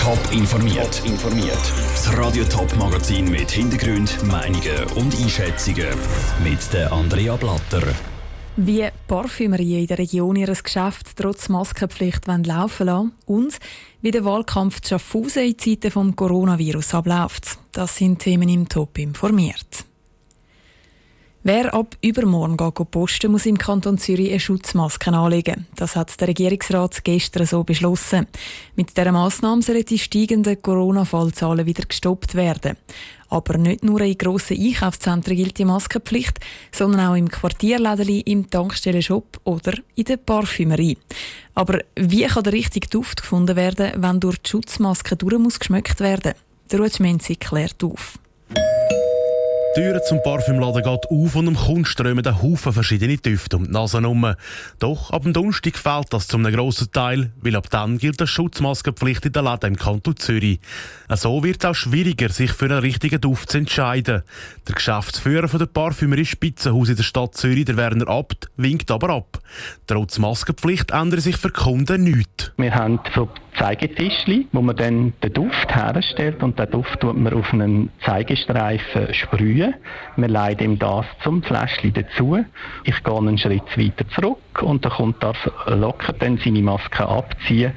Top informiert. informiert. Das Radio Top Magazin mit Hintergrund, Meinungen und Einschätzungen mit der Andrea Blatter. Wie Parfümerien in der Region ihr Geschäft trotz Maskenpflicht laufen lassen und wie der Wahlkampf zu Schaffhausen in Zeiten des Coronavirus abläuft. Das sind Themen im Top informiert. Wer ab übermorgen geht posten, muss im Kanton Zürich eine Schutzmaske anlegen. Das hat der Regierungsrat gestern so beschlossen. Mit dieser Massnahme sollen die steigenden Corona-Fallzahlen wieder gestoppt werden. Aber nicht nur in grossen Einkaufszentren gilt die Maskenpflicht, sondern auch im Quartierlädeli, im Tankstellenshop oder in der Parfümerie. Aber wie kann der richtige Duft gefunden werden, wenn durch die Schutzmaske durch muss geschmeckt werden? Der Rutschmenzi klärt auf. Die Tür zum Parfümladen geht auf und am Kunden strömen ein Haufen verschiedene Düfte um die Nase herum. Doch ab dem Donnerstag fällt das zu einem grossen Teil, weil ab dann gilt eine Schutzmaskenpflicht in den Läden im Kanton Zürich. So wird es auch schwieriger, sich für einen richtigen Duft zu entscheiden. Der Geschäftsführer von der Parfümerie Spitzenhaus in der Stadt Zürich, der Werner Abt, winkt aber ab. Trotz Maskenpflicht ändert sich für Kunden nichts. Wir haben Zeigetischli, wo man dann den Duft herstellt und den Duft tut man auf einen Zeigestreifen sprühen. Wir leiten ihm das zum Fläschchen dazu. Ich gehe einen Schritt weiter zurück und der Kunde darf locker dann seine Maske abziehen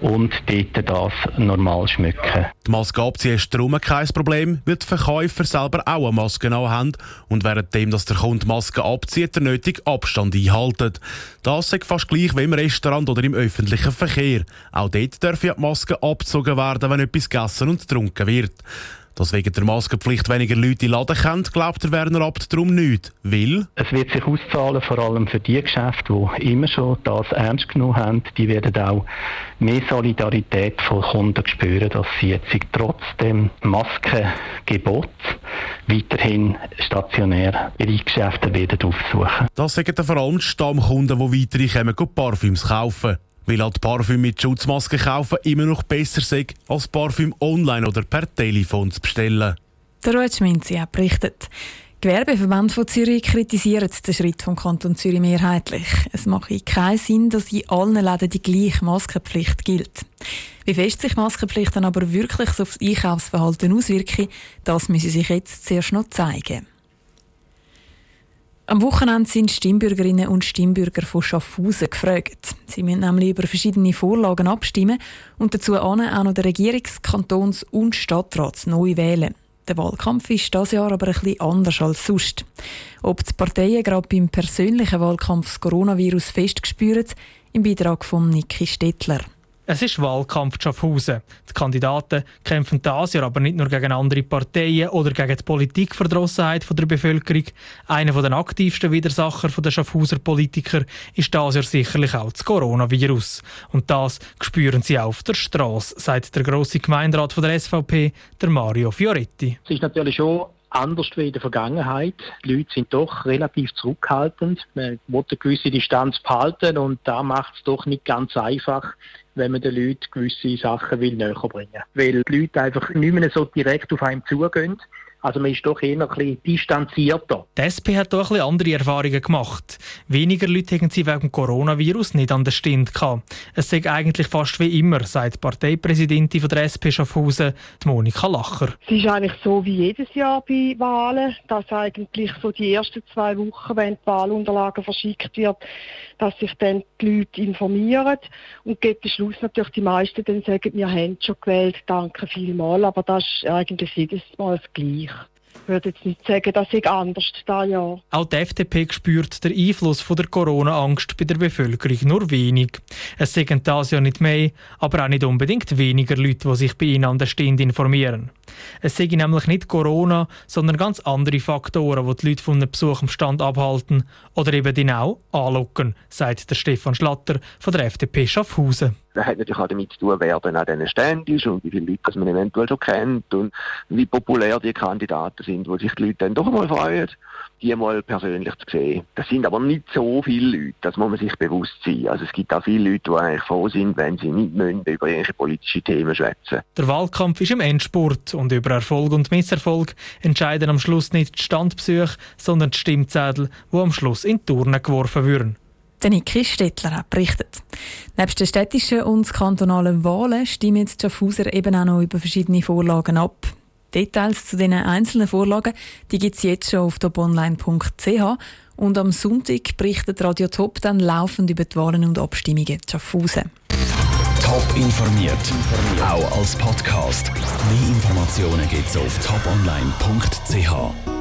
und dort das normal schmücken. Die Maske abziehen ist darum kein Problem, weil die Verkäufer selber auch eine Maske haben und währenddem, dass der Kunde Maske abzieht, der nötige Abstand einhalten. Das ist fast gleich wie im Restaurant oder im öffentlichen Verkehr. Auch dort dürfen ja die Masken abgezogen werden, wenn etwas gegessen und getrunken wird. Dass wegen der Maskenpflicht weniger Leute in den Laden kommen, glaubt der Werner Abt darum nicht. Weil? Es wird sich auszahlen, vor allem für die Geschäfte, die immer schon das ernst genommen haben. Die werden auch mehr Solidarität von Kunden spüren, dass sie jetzt trotz dem Maskengebot weiterhin stationär ihre Geschäfte werden aufsuchen. Das sagen vor allem die Stammkunden, die weitere kommen, Parfüms kaufen. Weil halt Parfüm mit Schutzmaske kaufen immer noch besser sei, als Parfüm online oder per Telefon zu bestellen. Der Rutschminzi hat berichtet. Gewerbeverband von Zürich kritisiert den Schritt vom Kanton Zürich mehrheitlich. Es mache keinen Sinn, dass in allen Läden die gleiche Maskenpflicht gilt. Wie fest sich Maskenpflicht dann aber wirklich aufs Einkaufsverhalten auswirken, das müsse sich jetzt zuerst noch zeigen. Am Wochenende sind Stimmbürgerinnen und Stimmbürger von Schaffhausen gefragt. Sie müssen nämlich über verschiedene Vorlagen abstimmen und dazu auch noch den Regierungs-, Kantons- und Stadtrat neu wählen. Der Wahlkampf ist dieses Jahr aber bisschen anders als sonst. Ob die Parteien gerade beim persönlichen Wahlkampf das Coronavirus festgespürt, im Beitrag von Niki Stettler. Es ist Wahlkampf Schaffhausen. Die Kandidaten kämpfen dieses Jahr aber nicht nur gegen andere Parteien oder gegen die Politikverdrossenheit der Bevölkerung. Einer der aktivsten Widersacher der Schaffhauser Politiker ist dieses Jahr sicherlich auch das Coronavirus. Und das spüren sie auf der Straße, sagt der grosse Gemeinderat der SVP, der Mario Fioretti. Es ist natürlich schon anders wie in der Vergangenheit. Die Leute sind doch relativ zurückhaltend. Man will eine gewisse Distanz behalten und da macht es doch nicht ganz einfach, wenn man den Leuten gewisse Sachen will näher bringen will. Weil die Leute einfach nicht mehr so direkt auf einen zugehen. Also man ist doch eher ein bisschen distanzierter. Die SP hat doch ein bisschen andere Erfahrungen gemacht. Weniger Leute haben sie wegen dem Coronavirus nicht an der Stinde gehabt. Es sei eigentlich fast wie immer, sagt die Parteipräsidentin von der SP Schaffhausen, Monika Lacher. Es ist eigentlich so wie jedes Jahr bei Wahlen, dass eigentlich so die ersten zwei Wochen, wenn die Wahlunterlagen verschickt wird, dass sich dann die Leute informieren und gegen Schluss natürlich die meisten dann sagen, wir haben schon gewählt, danke vielmals, aber das ist eigentlich jedes Mal das Gleiche. Ich würde jetzt nicht sagen, dass ich anders da ja. Auch die FDP spürt den Einfluss von der Corona-Angst bei der Bevölkerung nur wenig. Es sind das ja nicht mehr, aber auch nicht unbedingt weniger Leute, die sich bei ihnen an der Stunde informieren. Es seien nämlich nicht Corona, sondern ganz andere Faktoren, die die Leute von einem Besuch am Stand abhalten oder eben den auch anlocken, sagt der Stefan Schlatter von der FDP Schaffhausen. Das hat natürlich auch damit zu tun, wer dann an diesen Ständen ist und wie viele Leute man eventuell schon kennt und wie populär die Kandidaten sind, wo sich die Leute dann doch mal freuen, die mal persönlich zu sehen. Das sind aber nicht so viele Leute, das muss man sich bewusst sein. Also es gibt auch viele Leute, die eigentlich froh sind, wenn sie nicht über irgendwelche politische Themen schwätzen. Der Wahlkampf ist im Endspurt und über Erfolg und Misserfolg entscheiden am Schluss nicht die Standbesuche, sondern die Stimmzettel, die am Schluss in die Turnen geworfen würden. Niki Stettler hat berichtet. Neben den städtischen und kantonalen Wahlen stimmen die Schaffhauser eben auch noch über verschiedene Vorlagen ab. Details zu diesen einzelnen Vorlagen gibt es jetzt schon auf toponline.ch und am Sonntag berichtet Radio Top dann laufend über die Wahlen und Abstimmungen Schaffhausen. Top informiert, auch als Podcast. Mehr Informationen gibt es auf toponline.ch.